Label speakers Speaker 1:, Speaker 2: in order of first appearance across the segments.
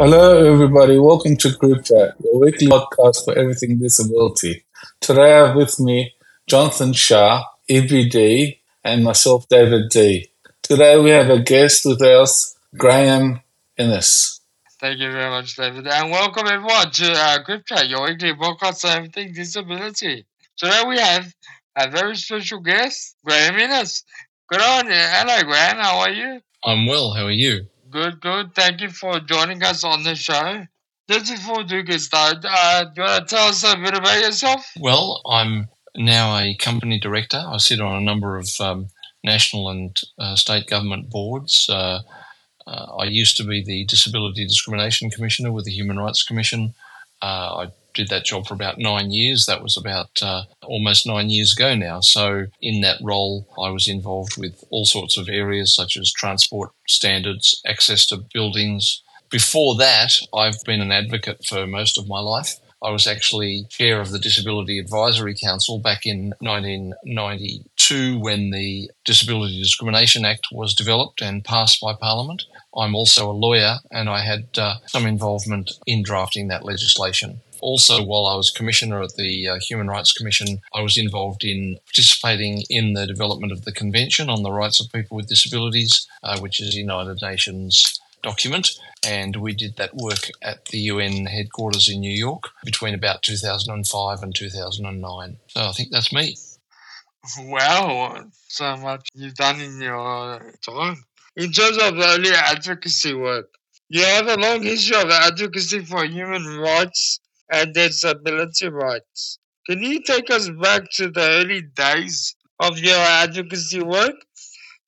Speaker 1: Hello, everybody. Welcome to CripChat, your weekly podcast for everything disability. Today I have with me Jonathan Shar, EBD, and myself, David D. Today we have a guest with us, Graeme Innes.
Speaker 2: Thank you very much, David. And welcome everyone to uh, CripChat, your weekly podcast on everything disability. Today we have a very special guest, Graeme Innes. Good on you. Hello, Graeme. How are you?
Speaker 3: I'm well. How are you?
Speaker 2: Good, good. Thank you for joining us on the show. Just before we get started, uh, do you want to tell us a bit about yourself?
Speaker 3: Well, I'm now a company director. I sit on a number of um, national and uh, state government boards. Uh, uh, I used to be the Disability Discrimination Commissioner with the Human Rights Commission. Uh, I did that job for about nine years. That was about uh, almost nine years ago now. So, in that role, I was involved with all sorts of areas such as transport standards, access to buildings. Before that, I've been an advocate for most of my life. I was actually chair of the Disability Advisory Council back in 1992 when the Disability Discrimination Act was developed and passed by Parliament. I'm also a lawyer and I had uh, some involvement in drafting that legislation. Also, while I was commissioner at the uh, Human Rights Commission, I was involved in participating in the development of the Convention on the Rights of People with Disabilities, uh, which is a United Nations document. And we did that work at the UN headquarters in New York between about 2005 and 2009. So I think that's me.
Speaker 2: Wow, so much you've done in your time. In terms of early advocacy work, you have a long history of advocacy for human rights and disability rights. Can you take us back to the early days of your advocacy work?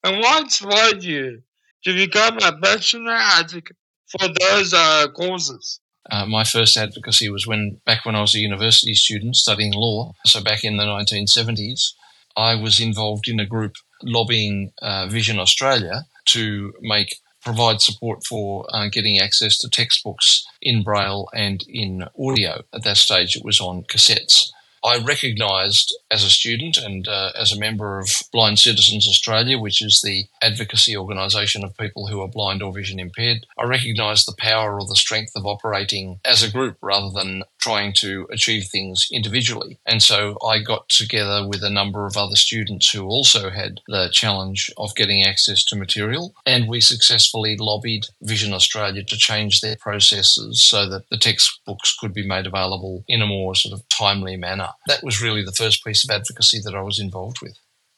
Speaker 2: And what inspired you to become a passionate advocate for those uh, causes?
Speaker 3: Uh, my first advocacy was when back when I was a university student studying law. So back in the 1970s, I was involved in a group lobbying uh, Vision Australia to make provide support for uh, getting access to textbooks in Braille and in audio. At that stage, it was on cassettes. I recognised as a student and uh, as a member of Blind Citizens Australia, which is the advocacy organisation of people who are blind or vision impaired, I recognised the power or the strength of operating as a group rather than trying to achieve things individually. And so I got together with a number of other students who also had the challenge of getting access to material, and we successfully lobbied Vision Australia to change their processes so that the textbooks could be made available in a more sort of timely manner. That was really the first piece of advocacy that I was involved with.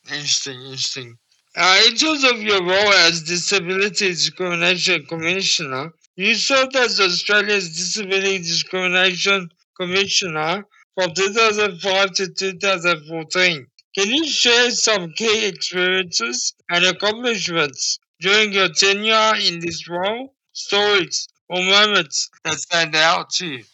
Speaker 2: Interesting, interesting. Uh, in terms of your role as Disability Discrimination Commissioner, you served as Australia's Disability Discrimination Commissioner from 2005 to 2014. Can you share some key experiences and accomplishments during your tenure in this role? Stories or moments that stand out to you?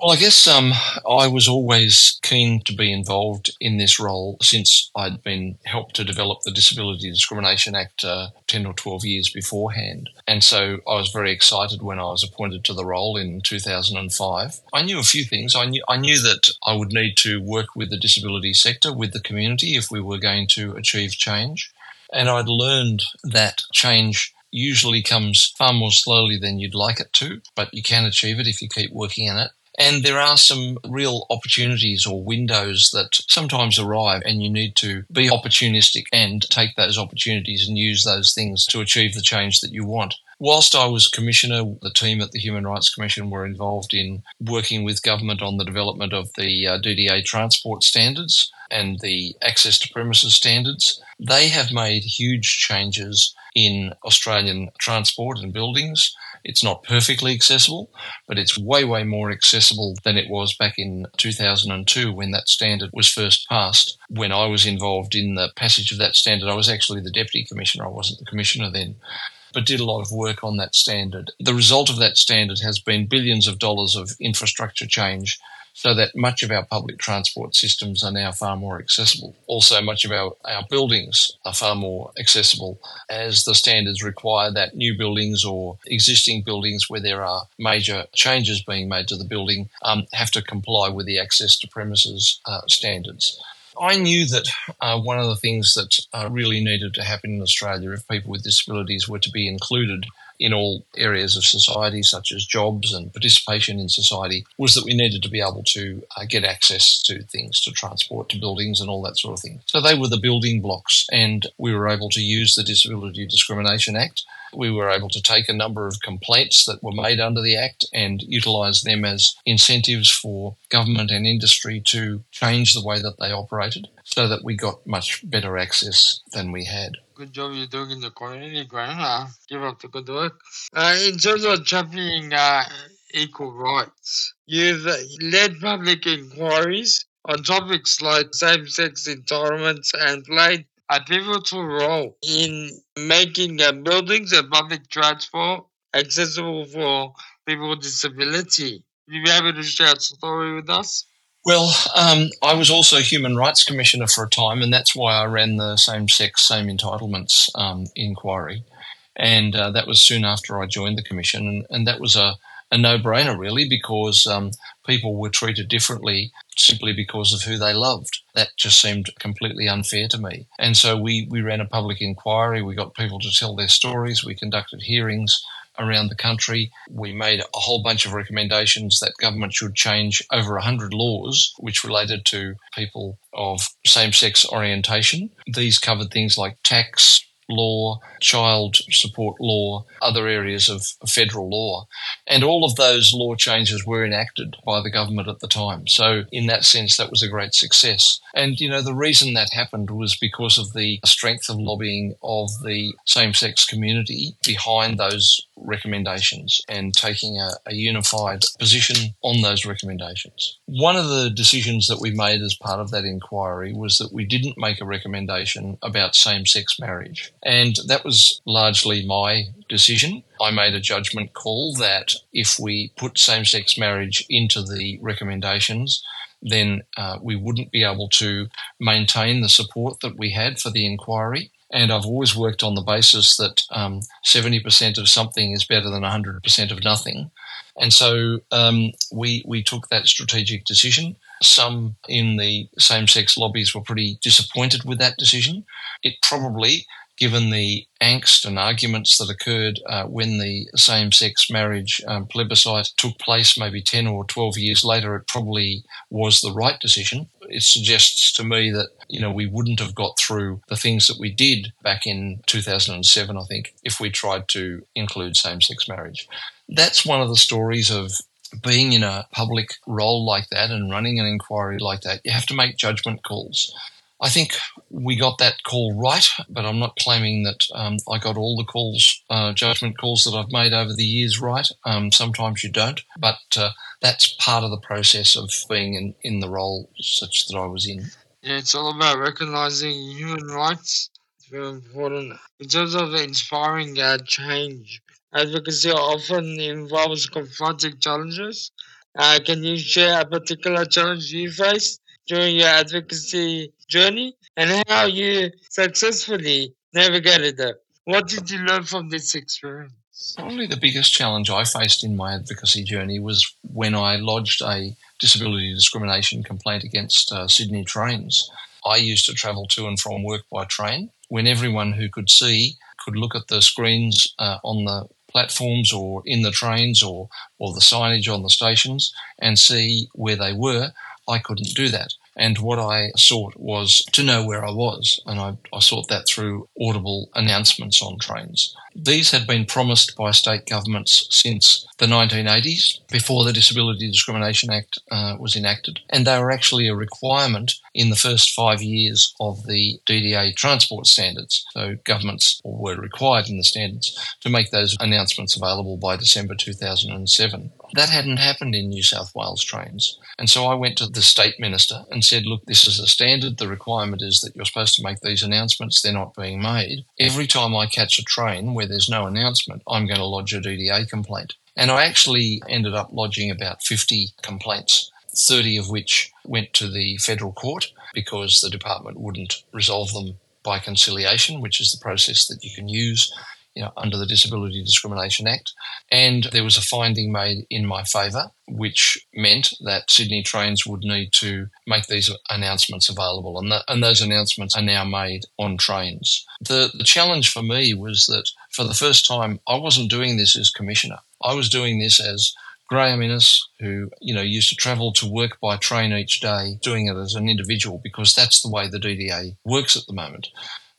Speaker 3: Well, I guess um, I was always keen to be involved in this role since I'd been helped to develop the Disability Discrimination Act uh, 10 or 12 years beforehand. And so I was very excited when I was appointed to the role in 2005. I knew a few things. I knew, I knew that I would need to work with the disability sector, with the community, if we were going to achieve change. And I'd learned that change usually comes far more slowly than you'd like it to, but you can achieve it if you keep working in it. And there are some real opportunities or windows that sometimes arrive, and you need to be opportunistic and take those opportunities and use those things to achieve the change that you want. Whilst I was commissioner, the team at the Human Rights Commission were involved in working with government on the development of the uh, DDA transport standards and the access to premises standards. They have made huge changes in Australian transport and buildings. It's not perfectly accessible, but it's way, way more accessible than it was back in 2002 when that standard was first passed. When I was involved in the passage of that standard, I was actually the deputy commissioner, I wasn't the commissioner then but did a lot of work on that standard. The result of that standard has been billions of dollars of infrastructure change so that much of our public transport systems are now far more accessible. Also, much of our, our buildings are far more accessible as the standards require that new buildings or existing buildings where there are major changes being made to the building um, have to comply with the access to premises uh, standards. I knew that uh, one of the things that uh, really needed to happen in Australia if people with disabilities were to be included in all areas of society, such as jobs and participation in society, was that we needed to be able to uh, get access to things, to transport, to buildings, and all that sort of thing. So they were the building blocks, and we were able to use the Disability Discrimination Act we were able to take a number of complaints that were made under the Act and utilise them as incentives for government and industry to change the way that they operated so that we got much better access than we had.
Speaker 2: Good job you're doing in the community, Graeme. Uh, give up the good work. Uh, in terms of championing uh, equal rights, you've led public inquiries on topics like same-sex entitlements and played a pivotal role in making uh, buildings and public transport accessible for people with disability. Will you able to share a story with us?
Speaker 3: Well, um, I was also Human Rights Commissioner for a time, and that's why I ran the same sex, same entitlements um, inquiry. And uh, that was soon after I joined the Commission, and, and that was a, a no brainer, really, because um, people were treated differently simply because of who they loved. That just seemed completely unfair to me. And so we, we ran a public inquiry, we got people to tell their stories, we conducted hearings around the country. We made a whole bunch of recommendations that government should change over 100 laws which related to people of same sex orientation. These covered things like tax, law, child support law, other areas of federal law. And all of those law changes were enacted by the government at the time. So, in that sense, that was a great success. And, you know, the reason that happened was because of the strength of lobbying of the same sex community behind those recommendations and taking a, a, unified position on those recommendations. One of the decisions that we made as part of that inquiry was that we didn't make a recommendation about same sex marriage. And that was largely my decision. I made a judgment call that if we put same sex marriage into the recommendations, then uh, we wouldn't be able to maintain the support that we had for the inquiry. And I've always worked on the basis that um, 70% of something is better than 100% of nothing. And so um, we, we took that strategic decision. Some in the same sex lobbies were pretty disappointed with that decision. It probably given the angst and arguments that occurred uh, when the same sex marriage um, plebiscite took place maybe 10 or 12 years later, it probably was the right decision. It suggests to me that, you know, we wouldn't have got through the things that we did back in 2007, I think, if we tried to include same sex marriage. That's one of the stories of being in a public role like that and running an inquiry like that. You have to make judgment calls. I think we got that call right, but I'm not claiming that um, I got all the calls, uh, judgment calls that I've made over the years right. Um, sometimes you don't, but uh, that's part of the process of being in, in the role such that I was in.
Speaker 2: Yeah, it's all about recognizing human rights. It's very important. In terms of inspiring uh, change, advocacy often involves confronting challenges. Uh, can you share a particular challenge you faced during your advocacy journey and how you successfully navigated that. What did you learn from this experience?
Speaker 3: Probably the biggest challenge I faced in my advocacy journey was when I lodged a disability discrimination complaint against uh, Sydney Trains. I used to travel to and from work by train when everyone who could see could look at the screens uh, on the platforms or in the trains or, or the signage on the stations and see where they were. I couldn't do that. And what I sought was to know where I was, and I, I, sought that through audible announcements on trains. These had been promised by state governments since the 1980s, before the Disability Discrimination Act uh, was enacted, and they were actually a requirement in the first five years of the DDA transport standards. So governments were required in the standards to make those announcements available by December 2007. That hadn't happened in New South Wales trains. And so I went to the state minister and said, look, this is a standard. The requirement is that you're supposed to make these announcements. They're not being made. Every time I catch a train where there's no announcement, I'm going to lodge a DDA complaint. And I actually ended up lodging about 50 complaints, 30 of which went to the federal court because the department wouldn't resolve them by conciliation, which is the process that you can use you know, under the Disability Discrimination Act. And there was a finding made in my favour, which meant that Sydney Trains would need to make these announcements available. And, and those announcements are now made on trains. The, the challenge for me was that for the first time, I wasn't doing this as commissioner. I was doing this as Graeme Innes, who you know used to travel to work by train each day, doing it as an individual because that's the way the DDA works at the moment.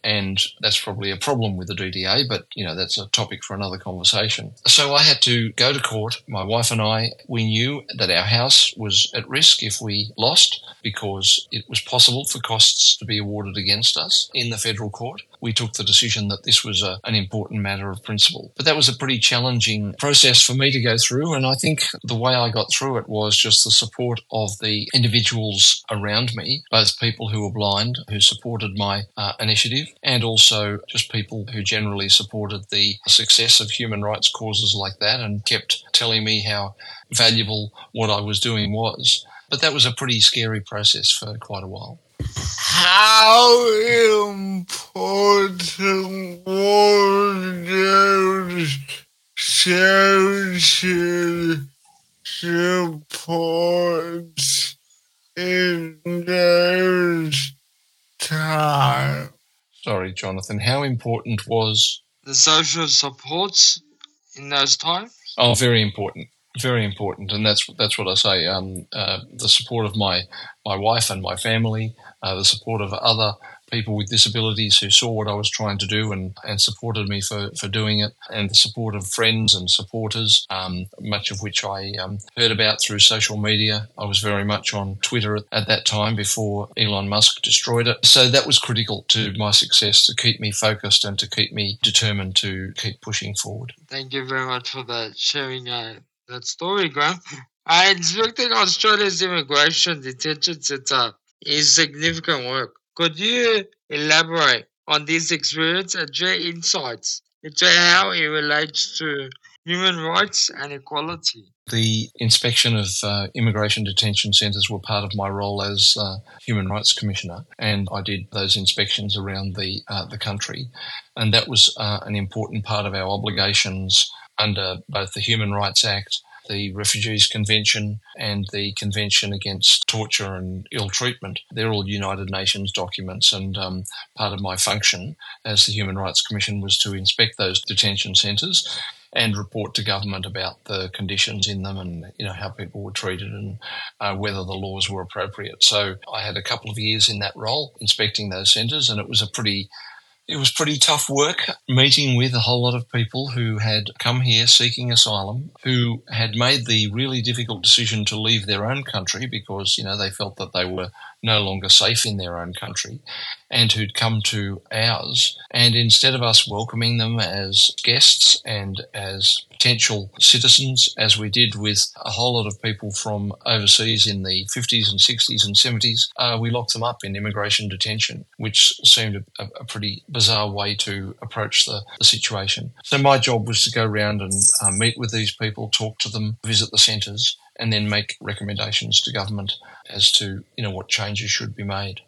Speaker 3: And that's probably a problem with the DDA, but you know that's a topic for another conversation. So I had to go to court. My wife and I, we knew that our house was at risk if we lost because it was possible for costs to be awarded against us in the federal court we took the decision that this was a, an important matter of principle. But that was a pretty challenging process for me to go through. And I think the way I got through it was just the support of the individuals around me, both people who were blind, who supported my uh, initiative, and also just people who generally supported the success of human rights causes like that and kept telling me how valuable what I was doing was. But that was a pretty scary process for quite a while
Speaker 2: how important was social support in those times?
Speaker 3: Sorry, Jonathan. How important was
Speaker 2: the social supports in those times?
Speaker 3: Oh, very important very important, and that's that's what I say. Um, uh, the support of my my wife and my family, uh, the support of other people with disabilities who saw what I was trying to do and, and supported me for, for doing it, and the support of friends and supporters, um, much of which I um, heard about through social media. I was very much on Twitter at, at that time before Elon Musk destroyed it. So that was critical to my success to keep me focused and to keep me determined to keep pushing forward.
Speaker 2: Thank you very much for that sharing uh, that story, Graeme. I inspecting Australia's immigration detention centre is significant work. Could you elaborate on this experience and share insights into how it relates to human rights and equality?
Speaker 3: The inspection of uh, immigration detention centres were part of my role as uh, Human Rights Commissioner, and I did those inspections around the uh, the country, and that was uh, an important part of our obligations under both the Human Rights Act the Refugees Convention and the Convention Against Torture and Ill Treatment. They're all United Nations documents, and um, part of my function as the Human Rights Commission was to inspect those detention centres and report to government about the conditions in them and you know how people were treated and uh, whether the laws were appropriate. So I had a couple of years in that role inspecting those centres, and it was a pretty it was pretty tough work meeting with a whole lot of people who had come here seeking asylum, who had made the really difficult decision to leave their own country because, you know, they felt that they were no longer safe in their own country and who'd come to ours. And instead of us welcoming them as guests and as potential citizens, as we did with a whole lot of people from overseas in the 50s and 60s and 70s, uh, we locked them up in immigration detention, which seemed a, a pretty bizarre way to approach the, the, situation. So my job was to go around and uh, meet with these people, talk to them, visit the centres, and then make recommendations to government as to you know what changes should be made.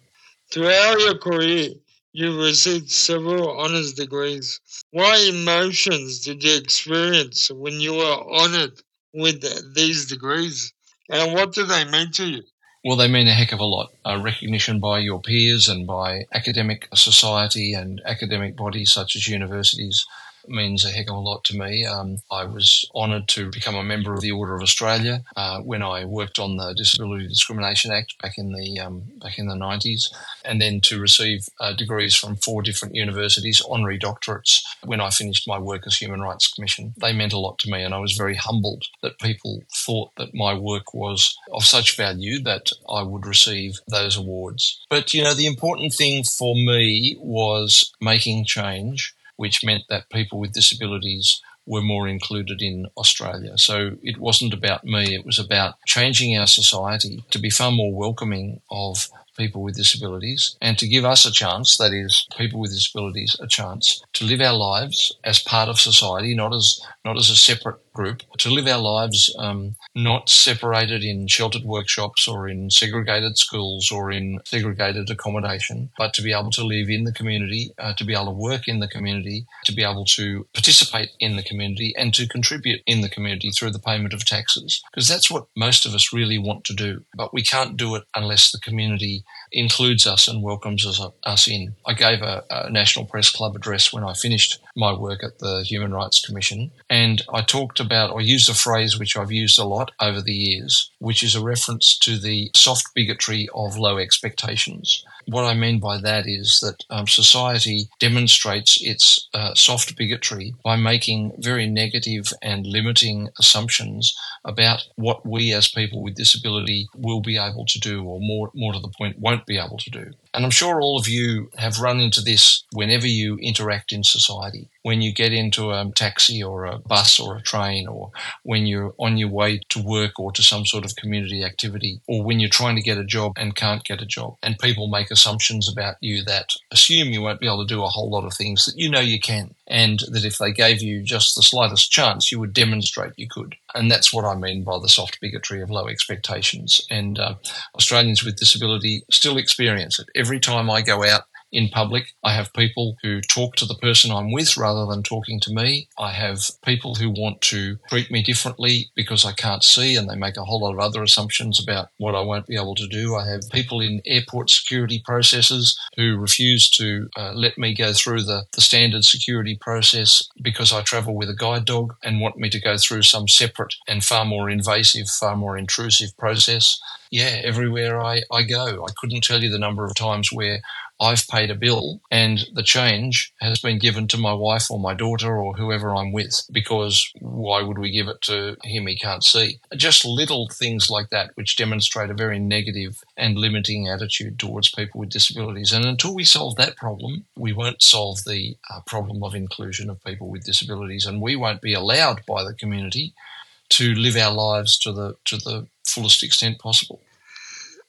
Speaker 2: Throughout your career, you received several honours degrees. What emotions did you experience when you were honoured with these degrees? And what do they mean to you?
Speaker 3: Well, they mean a heck of a lot. Uh, recognition by your peers and by academic society and academic bodies such as universities means a heck of a lot to me. Um, I was honoured to become a member of the Order of Australia uh, when I worked on the Disability Discrimination Act back in the um, back in the nineties, and then to receive uh, degrees from four different universities, honorary doctorates, when I finished my work as Human Rights Commission. They meant a lot to me, and I was very humbled that people thought that my work was of such value that I would receive those awards. But you know, the important thing for me was making change which meant that people with disabilities were more included in Australia. So it wasn't about me, it was about changing our society to be far more welcoming of people with disabilities and to give us a chance, that is, people with disabilities, a chance to live our lives as part of society, not as not as a separate group to live our lives um, not separated in sheltered workshops or in segregated schools or in segregated accommodation, but to be able to live in the community, uh, to be able to work in the community, to be able to participate in the community and to contribute in the community through the payment of taxes. Because that's what most of us really want to do. But we can't do it unless the community includes us and welcomes us, us in. I gave a, a National Press Club address when I finished my work at the Human Rights Commission, and I talked about, or used a phrase which I've used a lot over the years, which is a reference to the soft bigotry of low expectations. What I mean by that is that um, society demonstrates its uh, soft bigotry by making very negative and limiting assumptions about what we as people with disability will be able to do, or more, more to the point, won't be able to do. And I'm sure all of you have run into this whenever you interact in society. When you get into a taxi or a bus or a train, or when you're on your way to work or to some sort of community activity, or when you're trying to get a job and can't get a job, and people make assumptions about you that assume you won't be able to do a whole lot of things that you know you can, and that if they gave you just the slightest chance, you would demonstrate you could. And that's what I mean by the soft bigotry of low expectations. And uh, Australians with disability still experience it every time I go out in public. I have people who talk to the person I'm with rather than talking to me. I have people who want to treat me differently because I can't see and they make a whole lot of other assumptions about what I won't be able to do. I have people in airport security processes who refuse to uh, let me go through the, the standard security process because I travel with a guide dog and want me to go through some separate and far more invasive, far more intrusive process yeah, everywhere I, I go. I couldn't tell you the number of times where I've paid a bill and the change has been given to my wife or my daughter or whoever I'm with because why would we give it to him he can't see? Just little things like that which demonstrate a very negative and limiting attitude towards people with disabilities. And until we solve that problem, we won't solve the uh, problem of inclusion of people with disabilities and we won't be allowed by the community to live our lives to the to the fullest extent possible.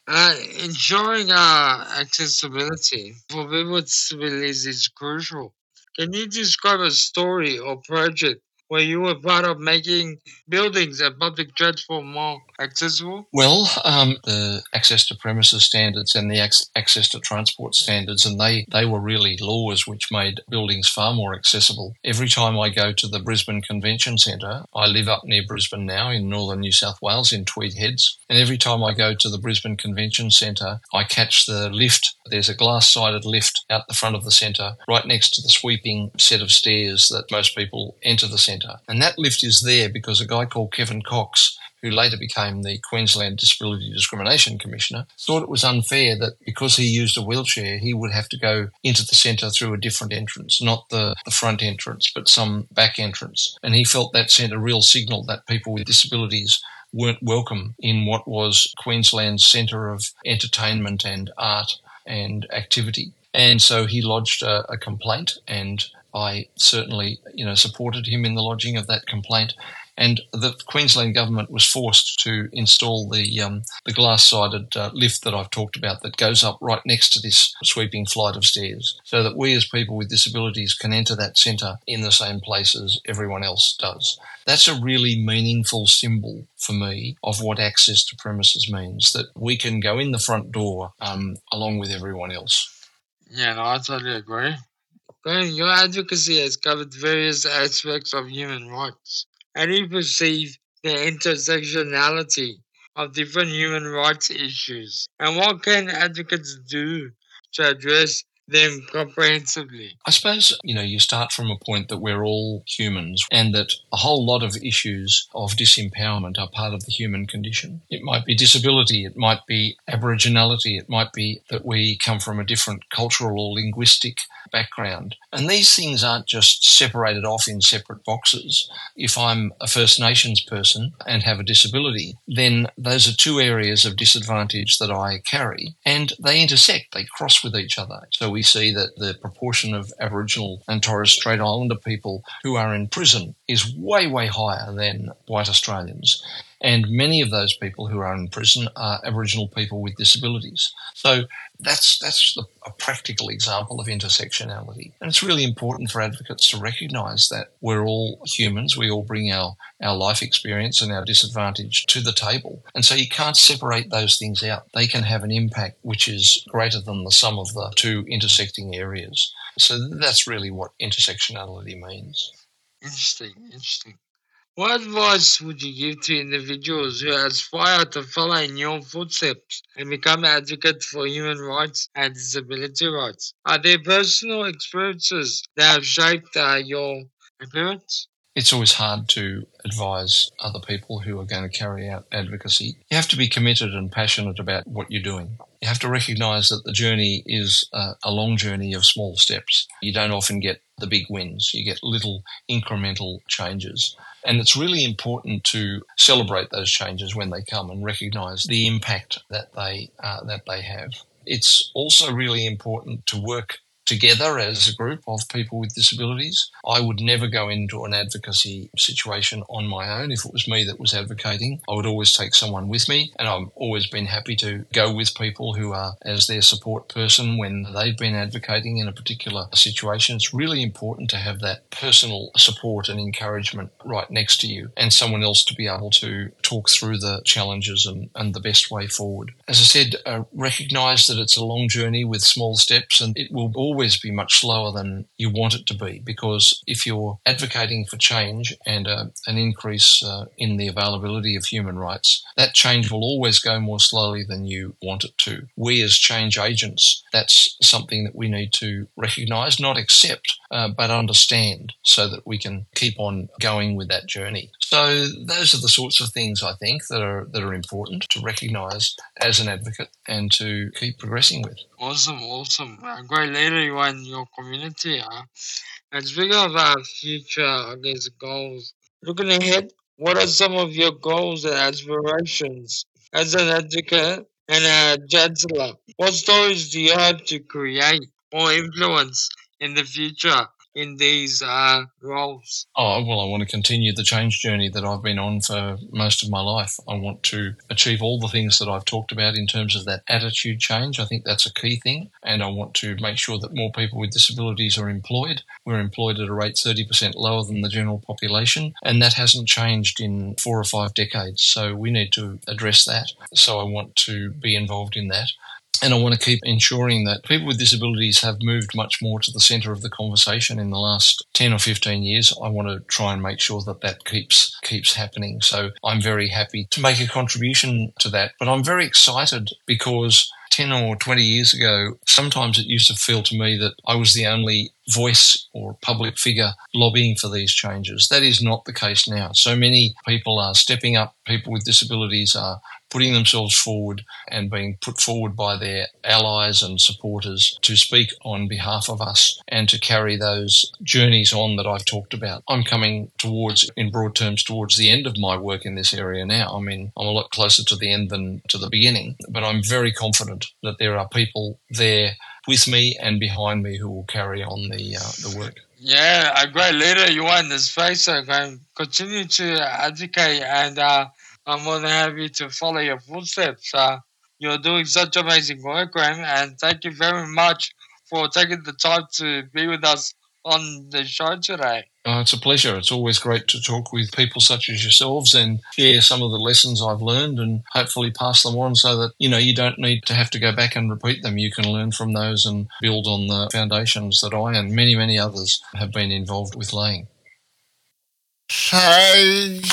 Speaker 2: Uh, ensuring uh, accessibility for people with disabilities is crucial. Can you describe a story or project where you were part of making buildings and public transport more accessible?
Speaker 3: Well, um, the access to premises standards and the access to transport standards, and they, they were really laws which made buildings far more accessible. Every time I go to the Brisbane Convention Centre, I live up near Brisbane now in northern New South Wales in Tweed Heads, and every time I go to the Brisbane Convention Centre, I catch the lift. There's a glass sided lift out the front of the centre, right next to the sweeping set of stairs that most people enter the centre centre. And that lift is there because a guy called Kevin Cox, who later became the Queensland Disability Discrimination Commissioner, thought it was unfair that because he used a wheelchair, he would have to go into the centre through a different entrance, not the, the front entrance, but some back entrance. And he felt that sent a real signal that people with disabilities weren't welcome in what was Queensland's centre of entertainment and art and activity. And so he lodged a, a complaint and I certainly, you know, supported him in the lodging of that complaint. And the Queensland government was forced to install the um, the glass-sided uh, lift that I've talked about that goes up right next to this sweeping flight of stairs, so that we as people with disabilities can enter that centre in the same place as everyone else does. That's a really meaningful symbol for me of what access to premises means. That we can go in the front door um, along with everyone else.
Speaker 2: Yeah, no, I totally agree. Glenn, your advocacy has covered various aspects of human rights. How do you perceive the intersectionality of different human rights issues? And what can advocates do to address them comprehensively.
Speaker 3: I suppose, you know, you start from a point that we're all humans and that a whole lot of issues of disempowerment are part of the human condition. It might be disability, it might be aboriginality, it might be that we come from a different cultural or linguistic background. And these things aren't just separated off in separate boxes. If I'm a First Nations person and have a disability, then those are two areas of disadvantage that I carry and they intersect, they cross with each other. So we see that the proportion of Aboriginal and Torres Strait Islander people who are in prison is way, way higher than white Australians. And many of those people who are in prison are Aboriginal people with disabilities. So that's that's the, a practical example of intersectionality. And it's really important for advocates to recognise that we're all humans. We all bring our, our life experience and our disadvantage to the table. And so you can't separate those things out. They can have an impact which is greater than the sum of the two intersecting areas. So that's really what intersectionality means.
Speaker 2: Interesting, interesting. What advice would you give to individuals who aspire to follow in your footsteps and become advocates for human rights and disability rights? Are there personal experiences that have shaped uh, your appearance?
Speaker 3: It's always hard to advise other people who are going to carry out advocacy. You have to be committed and passionate about what you're doing. You have to recognize that the journey is a, a long journey of small steps. You don't often get the big wins, you get little incremental changes. And it's really important to celebrate those changes when they come and recognise the impact that they uh, that they have. It's also really important to work together as a group of people with disabilities. I would never go into an advocacy situation on my own. If it was me that was advocating, I would always take someone with me. And I've always been happy to go with people who are as their support person when they've been advocating in a particular situation. It's really important to have that personal support and encouragement right next to you and someone else to be able to talk through the challenges and, and the best way forward. As I said, uh, recognize that it's a long journey with small steps and it will always always be much slower than you want it to be because if you're advocating for change and uh, an increase uh, in the availability of human rights, that change will always go more slowly than you want it to. We as change agents, that's something that we need to recognize, not accept, uh, but understand so that we can keep on going with that journey. So those are the sorts of things I think that are that are important to recognise as an advocate and to keep progressing with.
Speaker 2: Awesome, awesome. Great leader are in your community. Huh? And speaking our future, I guess, goals, looking ahead, what are some of your goals and aspirations as an advocate and a chancellor? What stories do you hope to create or influence in the future in these uh, roles?
Speaker 3: Oh, well, I want to continue the change journey that I've been on for most of my life. I want to achieve all the things that I've talked about in terms of that attitude change. I think that's a key thing. And I want to make sure that more people with disabilities are employed. We're employed at a rate 30% lower than the general population. And that hasn't changed in four or five decades. So we need to address that. So I want to be involved in that. And I want to keep ensuring that people with disabilities have moved much more to the centre of the conversation in the last 10 or 15 years. I want to try and make sure that that keeps, keeps happening. So I'm very happy to make a contribution to that. But I'm very excited because 10 or 20 years ago, sometimes it used to feel to me that I was the only voice or public figure lobbying for these changes. That is not the case now. So many people are stepping up, people with disabilities are putting themselves forward and being put forward by their allies and supporters to speak on behalf of us and to carry those journeys on that I've talked about. I'm coming towards, in broad terms, towards the end of my work in this area now. I mean, I'm a lot closer to the end than to the beginning, but I'm very confident that there are people there with me and behind me who will carry on the uh, the work.
Speaker 2: Yeah, a great leader you are in this space. So I'm continue to advocate and uh, I'm more than happy to follow your footsteps. Uh, you're doing such amazing work, Graeme, and thank you very much for taking the time to be with us on the show today.
Speaker 3: Oh, it's a pleasure. It's always great to talk with people such as yourselves and share some of the lessons I've learned and hopefully pass them on so that, you know, you don't need to have to go back and repeat them. You can learn from those and build on the foundations that I and many, many others have been involved with laying.
Speaker 2: Thank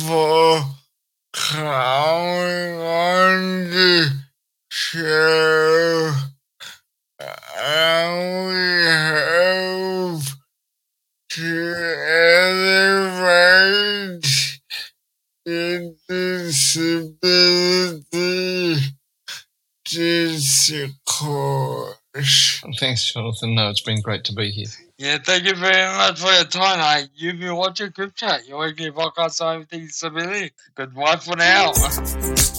Speaker 2: for coming on the show. And we hope to elevate the disability discourse.
Speaker 3: Thanks, Jonathan. No, it's been great to be here.
Speaker 2: Yeah, thank you very much for your time. I, you've been watching CripChat, You're making your weekly podcast on everything disability. Goodbye for now.